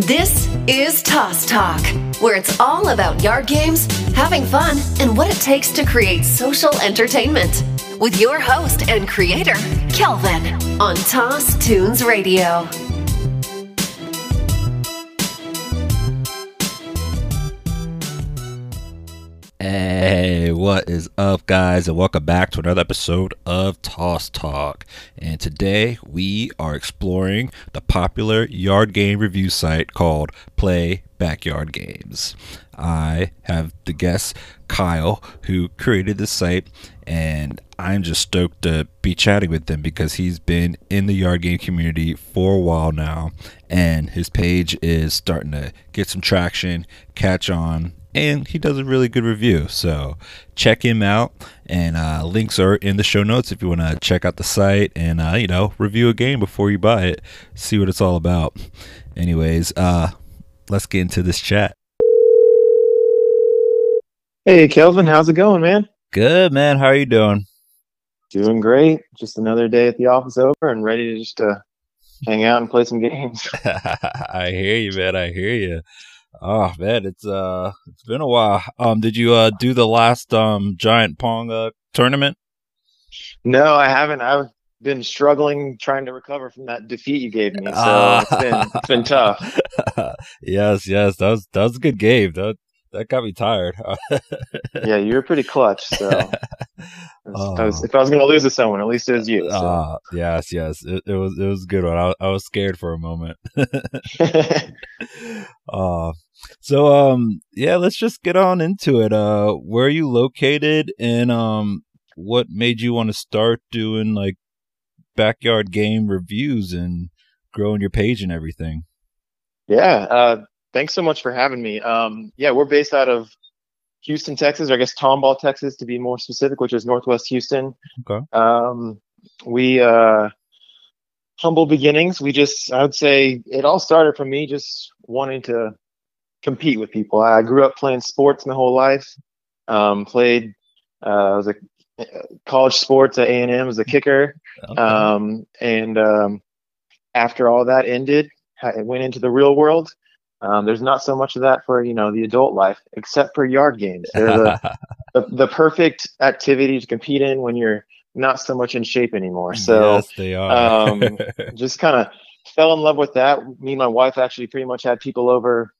This is Toss Talk, where it's all about yard games, having fun, and what it takes to create social entertainment. With your host and creator, Kelvin, on Toss Tunes Radio. Hey, what is up, guys, and welcome back to another episode of Toss Talk. And today we are exploring the popular yard game review site called Play Backyard Games. I have the guest Kyle who created this site, and I'm just stoked to be chatting with him because he's been in the yard game community for a while now, and his page is starting to get some traction, catch on, and he does a really good review. So check him out, and uh, links are in the show notes if you want to check out the site and uh, you know review a game before you buy it, see what it's all about. Anyways, uh, let's get into this chat. Hey, Kelvin, how's it going, man? Good, man. How are you doing? Doing great. Just another day at the office over and ready to just uh, hang out and play some games. I hear you, man. I hear you. Oh man, it's uh, it's been a while. Um, did you uh do the last um giant pong uh tournament? No, I haven't. I've been struggling trying to recover from that defeat you gave me, so it's been it's been tough. yes, yes, that was that was a good game. That that got me tired. Yeah, you were pretty clutch. So I was, I was- if I was going to lose to someone, at least it was you. So. Ah, yes, yes, it, it was it was a good one. I, I was scared for a moment. uh so um yeah, let's just get on into it. Uh where are you located and um what made you want to start doing like backyard game reviews and growing your page and everything? yeah, uh, thanks so much for having me. Um, yeah, we're based out of Houston, Texas, or I guess Tomball, Texas, to be more specific, which is Northwest Houston. Okay. Um, we uh, humble beginnings. We just, I would say, it all started from me just wanting to compete with people. I grew up playing sports my whole life. Um, played, uh, I was a college sports at A and M as a kicker. Okay. Um, and um, after all that ended, I went into the real world. Um, there's not so much of that for you know the adult life, except for yard games. They're the, the, the perfect activity to compete in when you're not so much in shape anymore. So yes, they are. um, just kind of fell in love with that. Me and my wife actually pretty much had people over.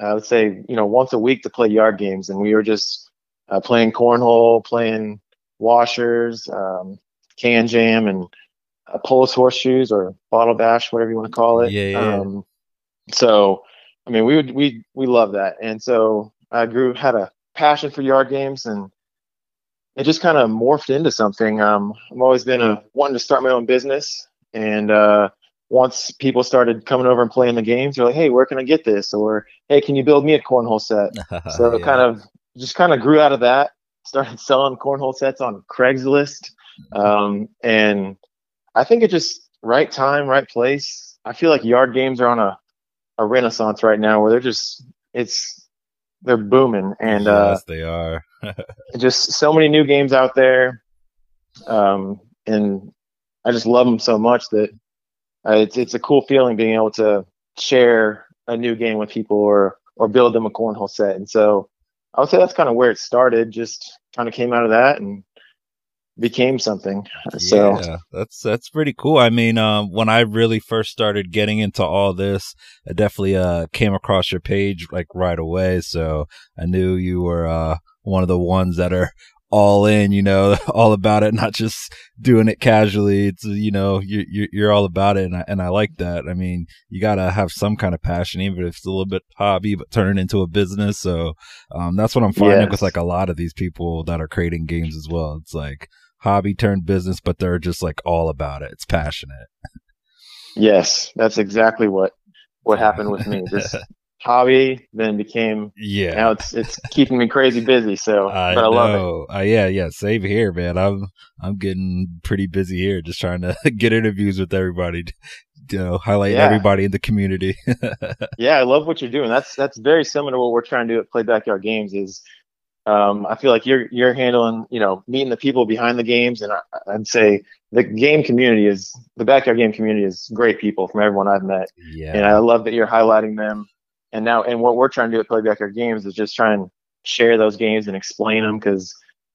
I would say you know once a week to play yard games, and we were just uh, playing cornhole, playing washers, um, can jam, and uh, Polish horseshoes or bottle bash, whatever you want to call it. Yeah, yeah. Um, so, I mean, we would we we love that, and so I grew had a passion for yard games, and it just kind of morphed into something. Um, I've always been a wanting to start my own business, and uh, once people started coming over and playing the games, they're like, "Hey, where can I get this?" Or, "Hey, can you build me a cornhole set?" So it Yeah. kind of just kind of grew out of that. Started selling cornhole sets on Craigslist, um, and I think it just right time, right place. I feel like yard games are on a a renaissance right now, where they're just it's they're booming, and uh, they are. just so many new games out there, um, and I just love them so much that uh, it's it's a cool feeling being able to share a new game with people or or build them a cornhole set. And so I would say that's kind of where it started. Just kind of came out of that and became something. So yeah, that's that's pretty cool. I mean, um, when I really first started getting into all this, I definitely uh came across your page like right away. So I knew you were uh one of the ones that are all in, you know, all about it, not just doing it casually. It's you know, you you you're all about it, and I and I like that. I mean, you gotta have some kind of passion, even if it's a little bit hobby, but turn it into a business. So um, that's what I'm finding Yes. with like a lot of these people that are creating games as well. It's like hobby turned business, but they're just like all about it. It's passionate. yes, that's exactly what what happened with me. This hobby, then became Yeah. now it's it's keeping me crazy busy. So I but I love it. Uh, yeah, yeah. Same here, man. I'm I'm getting pretty busy here, just trying to get interviews with everybody. You know, highlighting Yeah. everybody in the community. Yeah, I love what you're doing. That's that's very similar to what we're trying to do at Play Backyard Games. Is um, I feel like you're you're handling, you know, meeting the people behind the games, and I, I'd say the game community is the backyard game community is great people from everyone I've met, Yeah. and I love that you're highlighting them. And now, and what we're trying to do at Play Backyard Games is just try and share those games and explain them because,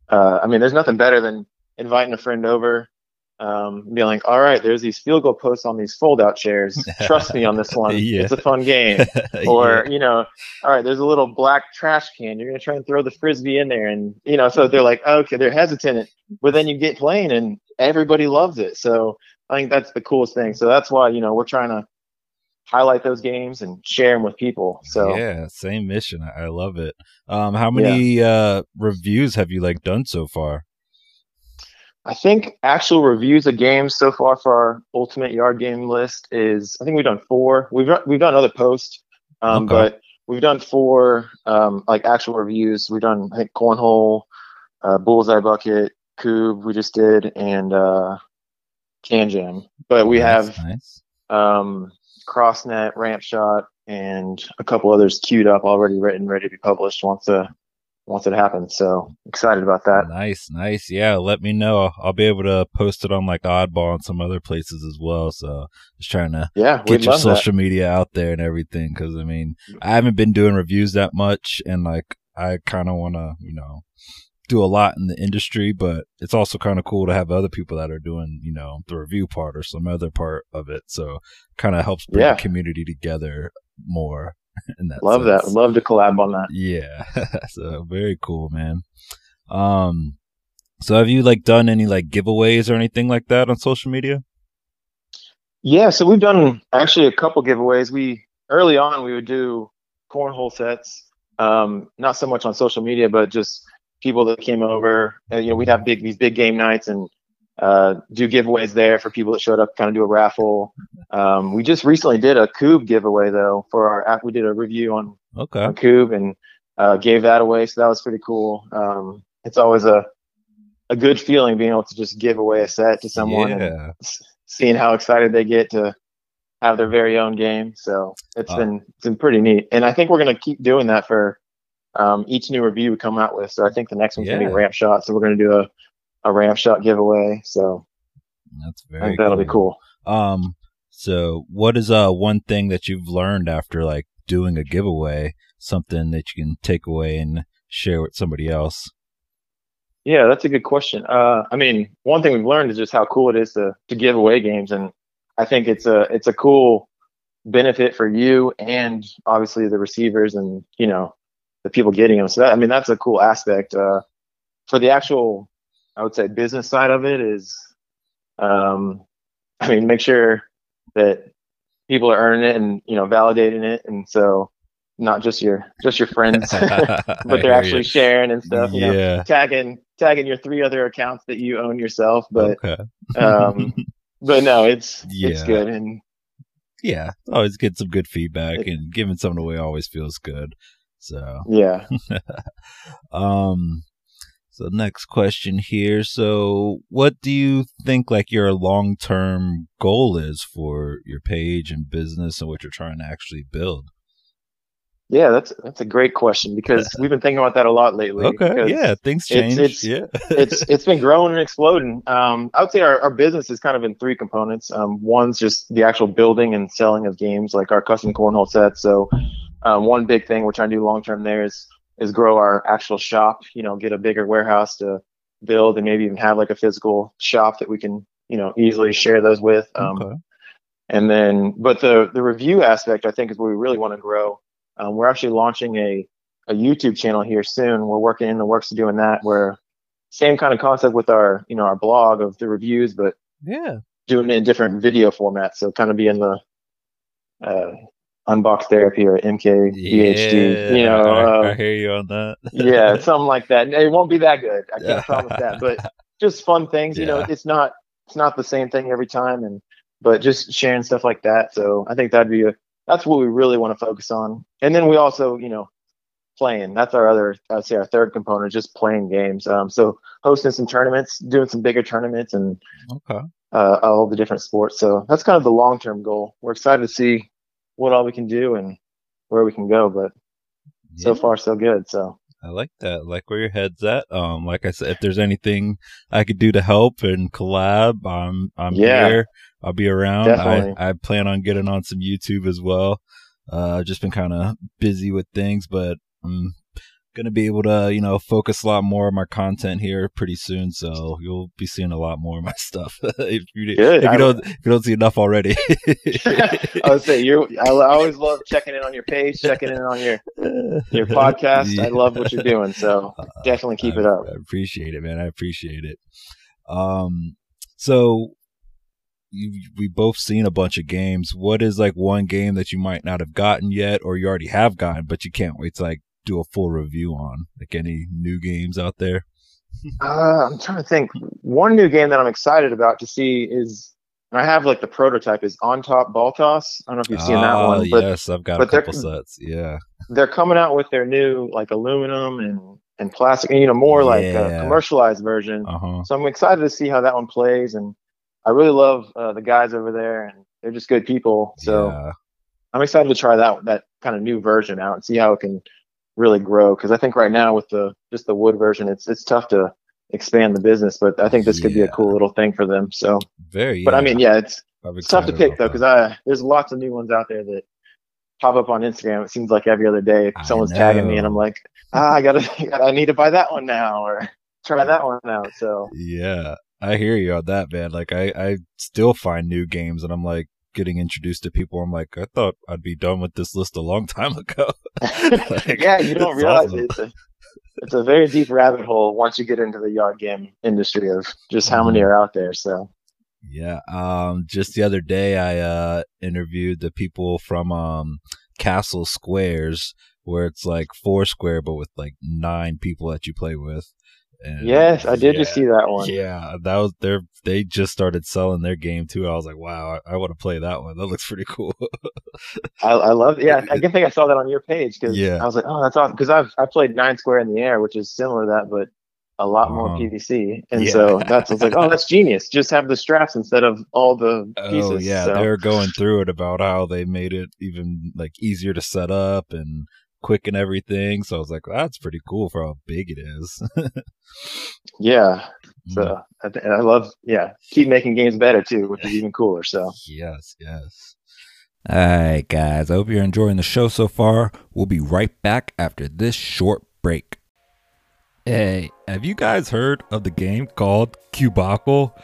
uh, I mean, there's nothing better than inviting a friend over, um, being like, "All right, there's these field goal posts on these fold-out chairs. Trust me on this one. Yeah. It's a fun game." or you know all right there's a little black trash can you're going to try and throw the frisbee in there and you know so they're like okay they're hesitant but then you get playing and everybody loves it so i think that's the coolest thing so that's why you know we're trying to highlight those games and share them with people so yeah, same mission. I, I love it. Um, how many uh reviews have you like done so far? I think actual reviews of games so far for our ultimate yard game list is i think we've done four we've we've done other posts um, Okay. but we've done four um, like actual reviews we've done i think cornhole uh, bullseye bucket cube we just did and uh, can jam but we have nice. um, crossnet ramp shot and a couple others queued up already written ready to be published once uh once it happens so excited about that Nice, nice. Yeah, let me know. I'll be able to post it on like Oddball and some other places as well. So just trying to yeah get your love that social media out there and everything. Because I mean, I haven't been doing reviews that much, and like I kind of want to, you know, do a lot in the industry. But it's also kind of cool to have other people that are doing, you know, the review part or some other part of it. So kind of helps bring Yeah. the community together more. In that love that sense. Would love to collab on that Yeah. so very cool, man. Um so have you like done any like giveaways or anything like that on social media? Yeah, so we've done actually a couple giveaways. We early on we would do cornhole sets, um, not so much on social media, but just people that came over. And, you know, we'd have big these big game nights and uh, do giveaways there for people that showed up. Kind of do a raffle. Um, we just recently did a Cube giveaway though for our app. We did a review on Okay. on Cube and uh, gave that away. So that was pretty cool. Um, it's always a a good feeling being able to just give away a set to someone Yeah. s- seeing how excited they get to have their very own game. So it's Uh, been it's been pretty neat, and I think we're gonna keep doing that for um, each new review we come out with. So I think the next one's gonna be ramp shot. So we're gonna do a a ramp shot giveaway. So That's I very think that'll be cool. Um so what is uh one thing that you've learned after like doing a giveaway, something that you can take away and share with somebody else? Yeah, that's a good question. Uh, I mean, one thing we've learned is just how cool it is to to give away games, and I think it's a it's a cool benefit for you and obviously the receivers and you know the people getting them. So that, I mean, that's a cool aspect. Uh, for the actual, I would say, business side of it is, um, I mean, make sure that people are earning it and you know validating it, and so not just your just your friends, but they're actually sharing and stuff. You know, yeah. tagging tagging your three other accounts that you own yourself but okay. um but no it's it's good and yeah. Always get some good feedback and giving something away always feels good. So yeah um so next question here. So what do you think like your long term goal is for your page and business and what you're trying to actually build? yeah that's that's a great question because we've been thinking about that a lot lately Okay. Yeah, things it's- change. it's- yeah. it's it's been growing and exploding um i would say our, our business is kind of in three components um one's just the actual building and selling of games like our custom cornhole sets so um, one big thing we're trying to do long term there is is grow our actual shop you know get a bigger warehouse to build and maybe even have like a physical shop that we can you know easily share those with um, okay. and then, but the the review aspect, I think, is where we really want to grow. Um, we're actually launching a a YouTube channel here soon. We're working in the works of doing that. Where same kind of concept with our you know our blog of the reviews, but Yeah. doing it in different video formats. So kind of be in the uh, unbox therapy or MKBHD. Yeah. You know, I, I uh, hear you on that. yeah, something like that. It won't be that good. I can't promise that, but just fun things. You know, it's not it's not the same thing every time, and but just sharing stuff like that. So I think that'd be a that's what we really want to focus on. And then we also, you know, playing. That's our other I'd say our third component, just playing games. Um, so hosting some tournaments, doing some bigger tournaments, and Okay. uh, all the different sports. So that's kind of the long term goal. We're excited to see what all we can do and where we can go. But so far, so good. So I like that. Like where your head's at. Um, like I said, if there's anything I could do to help and collab, I'm I'm Yeah. here. I'll be around. Definitely. I, I plan on getting on some YouTube as well. Uh, I've just been kind of busy with things, but I'm gonna be able to, you know, focus a lot more on my content here pretty soon. So you'll be seeing a lot more of my stuff if you Good. if you don't if you don't see enough already. I would say you're. I, I always love checking in on your page, checking in on your your podcast. I love what you're doing, so definitely keep I, it up. I appreciate it, man. I appreciate it. Um, so you, we both seen a bunch of games. What is like one game that you might not have gotten yet, or you already have gotten, but you can't wait to like do a full review on? Like any new games out there? Uh, I'm trying to think. One new game that I'm excited about to see is, and I have like the prototype is On Top Ball Toss. I don't know if you've seen that Ah, one, but yes, I've got a couple sets. Yeah, they're coming out with their new like aluminum and and plastic, and you know more like Yeah. a commercialized version. uh huh. So I'm excited to see how that one plays, and I really love uh, the guys over there, and they're just good people. So yeah. I'm excited to try that that kind of new version out and see how it can really grow. Because I think right now with the just the wood version, it's it's tough to expand the business. But I think this could be a cool little thing for them. So, very. but I mean, yeah, it's it's tough to pick though because I there's lots of new ones out there that pop up on Instagram. It seems like every other day someone's tagging me, and. I'm like, ah, I gotta, I need to buy that one now or try that one out. So Yeah, I hear you on that, man. Like I, I still find new games and I'm like getting introduced to people. I'm like, I thought I'd be done with this list a long time ago. Like, yeah, you don't realize awesome. it. it's a it's a very deep rabbit hole once you get into the yard game industry of just how many Mhm. are out there. So Yeah. Um, just the other day, I uh interviewed the people from um Castle Squares, where it's like four square, but with like nine people that you play with. And yes, I did just see that one. Yeah, that was their. They just started selling their game too. I was like, wow, I, I want to play that one. That looks pretty cool. I, I love. Yeah, I can think I saw that on your page because Yeah. I was like, oh, that's awesome. Because I've I played nine square in the air, which is similar to that, but a lot more Uh-huh. PVC. And Yeah. so that's like, oh, that's genius. Just have the straps instead of all the pieces. Oh yeah, So, they're going through it about how they made it even like easier to set up and quick and everything. So I was like, that's pretty cool for how big it is. yeah. Mm. So I, and I love. Yeah, keep making games better too, which is even cooler. So Yes, yes. All right, guys. I hope you're enjoying the show so far. We'll be right back after this short break. Hey, have you guys heard of the game called Cubicle?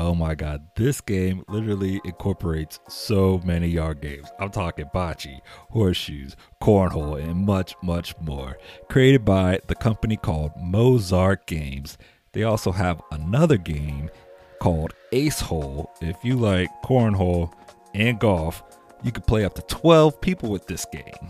Oh my god, this game literally incorporates so many yard games. I'm talking bocce, horseshoes, cornhole, and much, much more. Created by the company called Mozart Games. They also have another game called Ace Hole. If you like cornhole and golf, you can play up to 12 people with this game.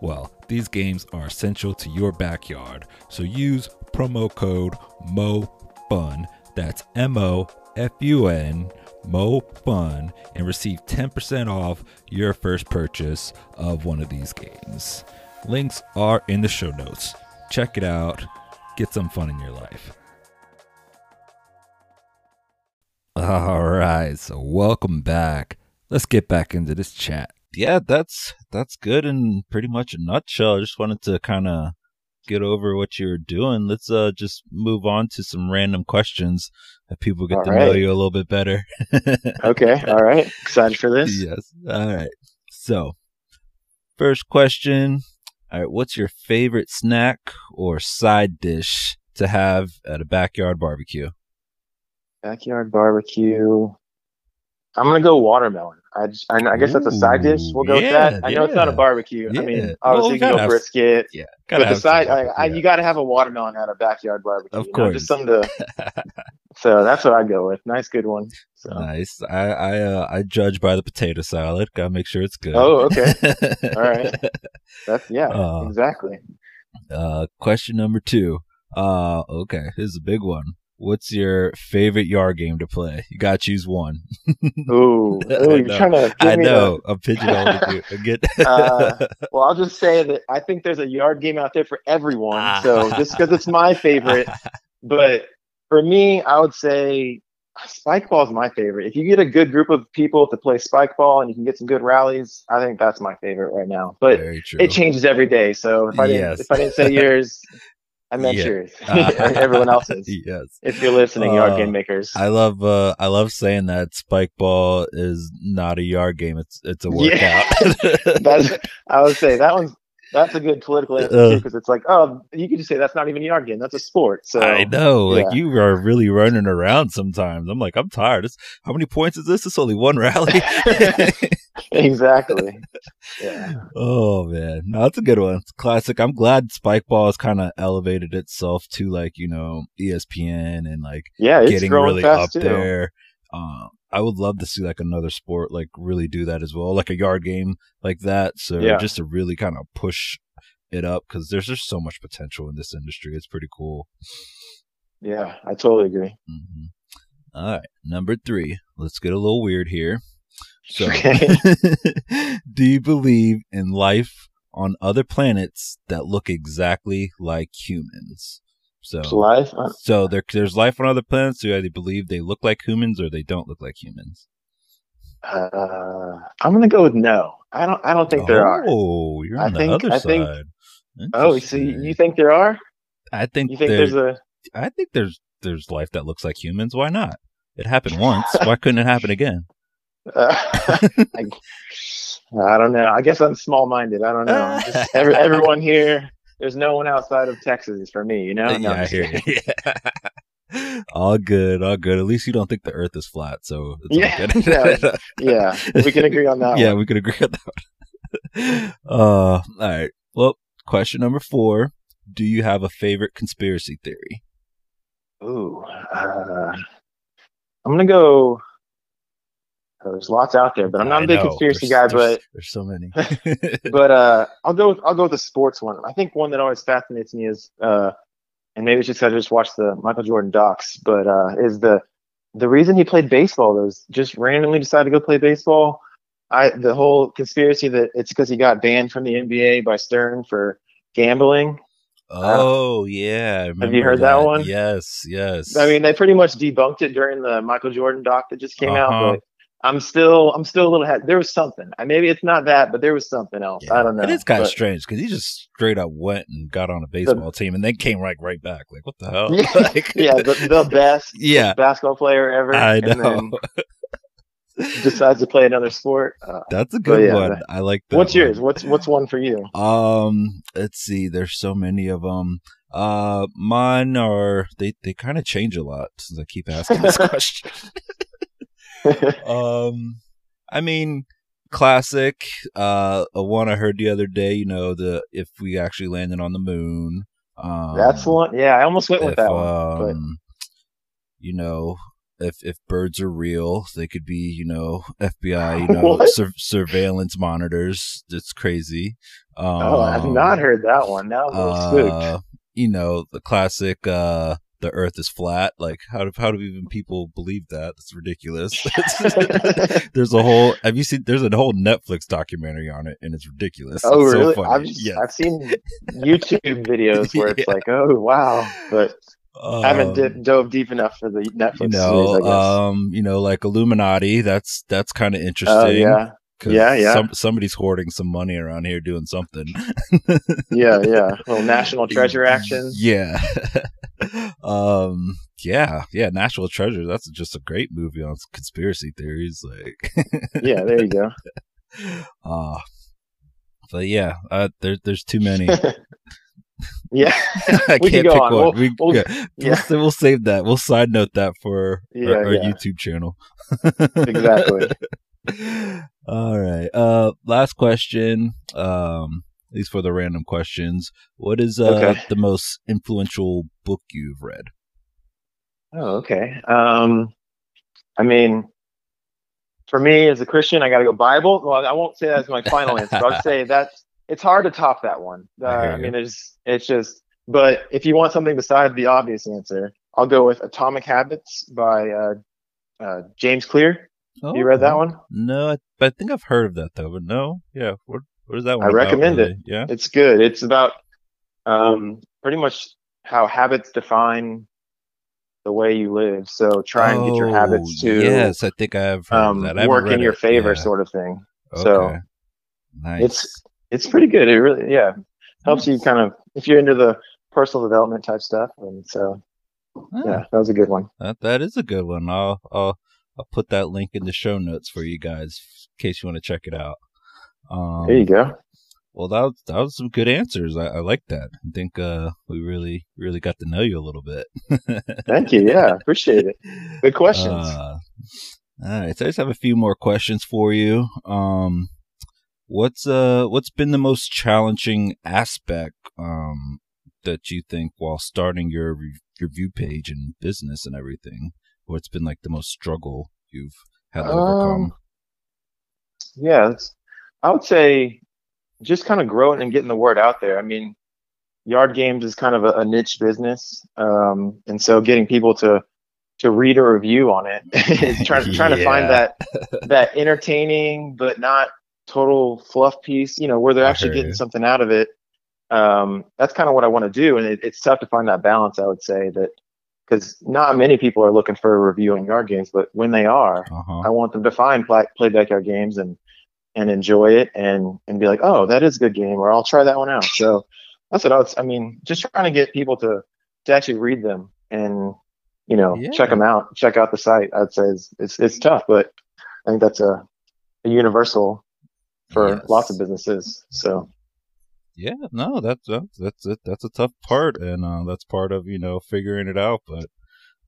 Well, these games are essential to your backyard, so use promo code MOFUN, that's M O F U N, Mo Fun, and receive 10% off your first purchase of one of these games. Links are in the show notes. Check it out, get some fun in your life. All right, so welcome back. Let's get back into this chat. Yeah, that's that's good and pretty much a nutshell. I just wanted to kind of get over what you're doing. Let's uh just move on to some random questions that people get All to know you a little bit better. okay, all right, excited for this. yes. All right. So, first question. All right, what's your favorite snack or side dish to have at a backyard barbecue? Backyard barbecue. I'm gonna go watermelon. I, just, I, I guess that's a side dish. We'll go with that. I know it's not a yeah. barbecue. I Yeah. mean, Well, obviously you can go brisket, Yeah. but the side, I, I, you got to have a watermelon at a backyard barbecue. Of you know, just course. something to. so that's what I go with. Nice, good one. So. Nice. I I uh, I judge by the potato salad. Gotta make sure it's good. Oh, okay. All right. That's yeah, Uh, exactly. Uh, question number two. Uh, okay, this is a big one. What's your favorite yard game to play? You gotta choose one. Ooh, ooh, you're know. trying to. Give I know. I'm pigeonholing you. Again. Uh, well, I'll just say that I think there's a yard game out there for everyone. Ah. So just because it's my favorite, but for me, I would say spike ball is my favorite. If you get a good group of people to play spike ball and you can get some good rallies, I think that's my favorite right now. But it changes every day. So if I didn't, Yes. if I didn't say yours, I meant Yeah. yours. Everyone else's. yes. If you're listening, yard Uh, game makers. I love uh I love saying that spike ball is not a yard game. It's it's a workout. Yeah. That's, I would say that one's that's a good political answer Uh. because it's like, oh, you could just say that's not even a yard game. That's a sport. So I know, like you are really running around sometimes. I'm like, I'm tired. It's, how many points is this? It's only one rally. Exactly. Yeah. oh man, no, that's a good one. It's classic. I'm glad Spike Ball has kind of elevated itself to like you know ESPN and like Yeah, getting really up too. there. Um, I would love to see like another sport like really do that as well, like a yard game like that. So Yeah. just to really kind of push it up because there's just so much potential in this industry. It's pretty cool. Yeah, I totally agree. hmm All right, number three. Let's get a little weird here. So, Okay. do you believe in life on other planets that look exactly like humans? So, Life. uh, so there, there's life on other planets who either believe they look like humans or they don't look like humans. Uh, I'm gonna go with no. I don't. I don't think there are. Oh, you're I on the think- other I think- side. Oh, so you you think there are? I think You think there- there's a? I think there's there's life that looks like humans. Why not? It happened once. Why couldn't it happen again? Uh, I, I don't know. I guess I'm small-minded. I don't know. Just every, everyone here. There's no one outside of Texas for me. You know. No, yeah, I hear you. Yeah. all good, all good. At least you don't think the Earth is flat, so it's Yeah, no, Yeah, we can agree on that. yeah, one. we can agree on that. One. uh, all right. Well, question number four: Do you have a favorite conspiracy theory? Ooh, uh, I'm gonna go. There's lots out there, but I'm not I a big know, conspiracy there's- guy. there's- But there's so many. but uh, I'll go. With, I'll go with the sports one. I think one that always fascinates me is, uh, and maybe it's just 'cause I just watched the Michael Jordan docs, but uh, is the the reason he played baseball? Those just randomly decided to go play baseball. I the whole conspiracy that it's because he got banned from the NBA by Stern for gambling. oh yeah, have you heard that one? Yes, yes. I mean, they pretty much debunked it during the Michael Jordan doc that just came Uh-huh. out. But I'm still, I'm still a little. There was something. I- Maybe it's not that, but there was something else. Yeah. I don't know. It is kind of strange because he just straight up went and got on a baseball team and then came right right back. Like what the hell? Yeah, Like- yeah, the, the best yeah. basketball player ever. I And know. then decides to play another sport. Uh, That's a good yeah, one. that- I like that. what's one. yours? What's what's one for you? Um, let's see. There's so many of them. Uh, mine are they they kind of change a lot since I keep asking this question. um, I mean, classic. Uh, a one I heard the other day. You know, the if we actually landed on the moon. Um, That's one. Yeah, I almost went with if, that one. But um, you know, if if birds are real, they could be, you know, FBI, you know, sur- surveillance monitors. That's crazy. Um, oh, I've not heard that one. Now little spooked. uh, you know, the classic. uh the Earth is flat. Like, how do how do even people believe that? That's ridiculous. there's a whole. Have you seen? There's a whole Netflix documentary on it, and it's ridiculous. Oh, It's so really? funny. I've Yeah. I've seen YouTube videos where it's Yeah. like, oh wow, but I haven't Um, dove deep enough for the Netflix you series. know, I guess. um, you know, like Illuminati. That's that's kind of interesting. Oh yeah, Yeah, yeah. Some, somebody's hoarding some money around here doing something. yeah, yeah. Little national treasure action. Yeah. Um. Yeah. Yeah. National Treasure. That's just a great movie on conspiracy theories. Like. Yeah, there you go. Ah. but yeah, uh, there, there's too many. Yeah, I We can can't go pick on. one. We'll- we, we'll- yeah, yeah. We'll, we'll save that. We'll side note that for Yeah, our, our yeah. YouTube channel. Exactly. All right. Uh, last question. Um, least for the random questions, what is uh Okay. the most influential book you've read? Oh, okay. Um, I mean, for me as a Christian, I got to go Bible. Well, I won't say that as my final answer. But I'll say that's it's hard to top that one. Uh, I I mean, it's it's just. But if you want something besides the obvious answer, I'll go with Atomic Habits by uh, uh, James Clear. Oh, you read that one? No, I, but I think I've heard of that though. But no, yeah. What what is that one? I recommend really? it. Yeah. It's good. It's about um, pretty much how habits define the way you live. So try and get your habits Oh, to Yes, I think I've um, that. I work in your it. favor, Yeah. sort of thing. so nice. It's it's pretty good. It really yeah helps you kind of if you're into the personal development type stuff, and so Ah, yeah, that was a good one. that that is a good one. I'll I'll I'll put that link in the show notes for you guys in case you want to check it out. Um, There you go. Well, that was, that was some good answers. I, I like that. I think uh, we really really got to know you a little bit. Thank you. Yeah, appreciate it. Good questions. Uh, all right, so I just have a few more questions for you. Um, what's uh what's been the most challenging aspect um that you think while starting your re- review page and business and everything? What's been like the most struggle you've had to overcome? Um, yeah, it's, I would say just kind of growing and getting the word out there. I mean, yard games is kind of a, a niche business, um, and so getting people to to read a review on it is trying trying to find that that entertaining but not total fluff piece. You know, where they're I actually getting you. something out of it. Um, that's kind of what I want to do, and it, it's tough to find that balance. I would say that because not many people are looking for a review on yard games, but when they are, Uh-huh. I want them to find play, play backyard games and and enjoy it and and be like, oh, that is a good game, or I'll try that one out. So that's what I was. I mean, just trying to get people to to actually read them and you know Yeah. check them out, check out the site. I'd say is it's it's tough, but I think that's a, a universal for Yes. lots of businesses. So Yeah, no, that's that's that's it. That's a tough part, and uh, that's part of you know figuring it out, but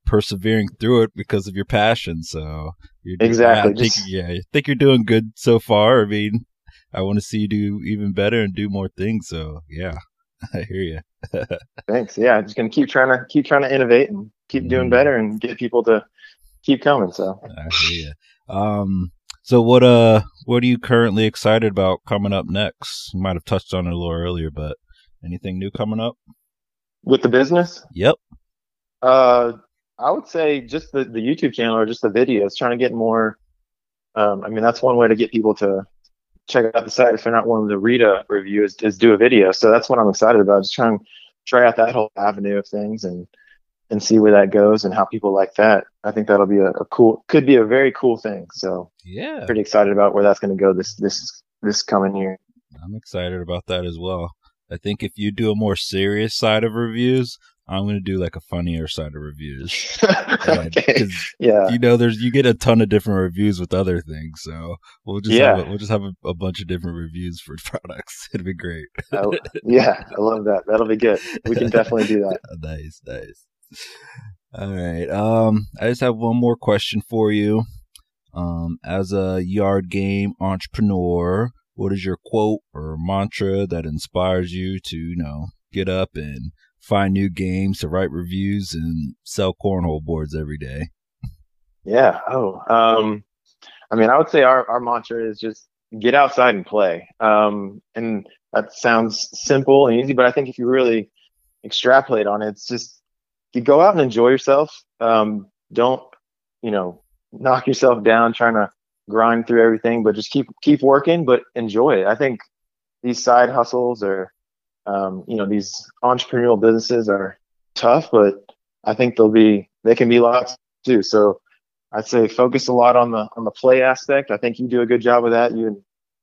persevering through it because of your passion. So you're doing- Exactly, I think, just- yeah, I think you're doing good so far. I mean, I want to see you do even better and do more things. So yeah, I hear you. thanks. Yeah, I'm just gonna keep trying to keep trying to innovate and keep doing Mhm. better and get people to keep coming. So I hear you. Um, so what uh, what are you currently excited about coming up next? You might have touched on it a little earlier, but anything new coming up? with the business, Yep. Uh, I would say just the, the YouTube channel or just the videos, trying to get more. Um, I mean, that's one way to get people to check out the site if they're not willing to read a review is, is do a video. So that's what I'm excited about. Just trying to try out that whole avenue of things and and see where that goes and how people like that. I think that'll be a, a cool, could be a very cool thing. So Yeah. pretty excited about where that's going to go this this this coming year. I'm excited about that as well. I think if you do a more serious side of reviews, I'm going to do like a funnier side of reviews. Okay. Yeah. you know, there's you get a ton of different reviews with other things, so we'll just Yeah. have a, we'll just have a, a bunch of different reviews for products. It'd be great. I, yeah. I love that. That'll be good. We can definitely do that. nice, nice. All right. Um, I just have one more question for you. Um, as a yard game entrepreneur, what is your quote or mantra that inspires you to, you know, get up and find new games to write reviews and sell cornhole boards every day? Yeah. Oh, um, I mean, I would say our, our mantra is just get outside and play. Um, and that sounds simple and easy, but I think if you really extrapolate on it, it's just you go out and enjoy yourself. Um, don't, you know, knock yourself down trying to grind through everything, but just keep keep working, but enjoy it. I think these side hustles or um, you know, these entrepreneurial businesses are tough, but I think they'll be they can be lots too. So I'd say focus a lot on the on the play aspect. I think you do a good job of that. You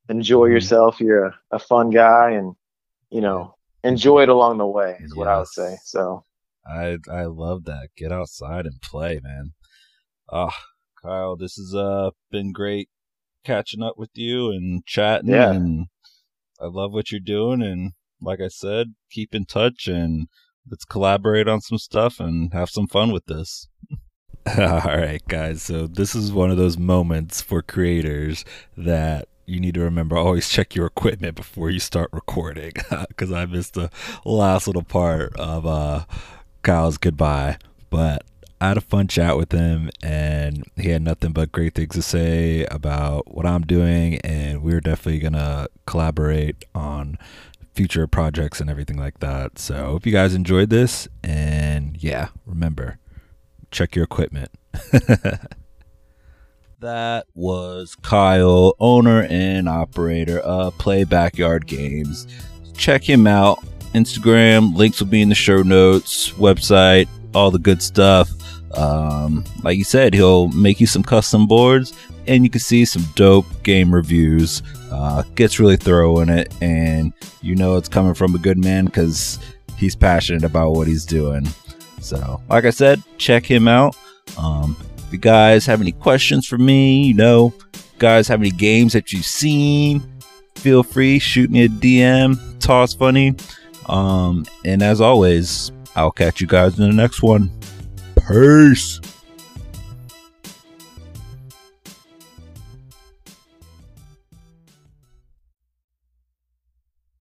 enjoy Mhm. yourself. You're a, a fun guy, and you know enjoy it along the way. Is what I would say. So I I love that. Get outside and play, man. Ah, Kyle, this has uh been great catching up with you and chatting Yeah. and I love what you're doing and like I said, keep in touch and let's collaborate on some stuff and have some fun with this. All right, guys. So this is one of those moments for creators that you need to remember always check your equipment before you start recording because I missed the last little part of uh Kyle's goodbye. But I had a fun chat with him and he had nothing but great things to say about what I'm doing and we're definitely gonna collaborate on future projects and everything like that. So hope you guys enjoyed this and yeah, remember check your equipment. that was Kyle, owner and operator of Play Backyard Games. Check him out. Instagram, links will be in the show notes, website, all the good stuff. Um, like you said, he'll make you some custom boards, and you can see some dope game reviews. Uh, gets really thorough in it, and you know it's coming from a good man because he's passionate about what he's doing. So, like I said, check him out. Um, if you guys have any questions for me, you know, guys have any games that you've seen, feel free shoot me a DM. Toss funny. Um, and as always, I'll catch you guys in the next one. Peace.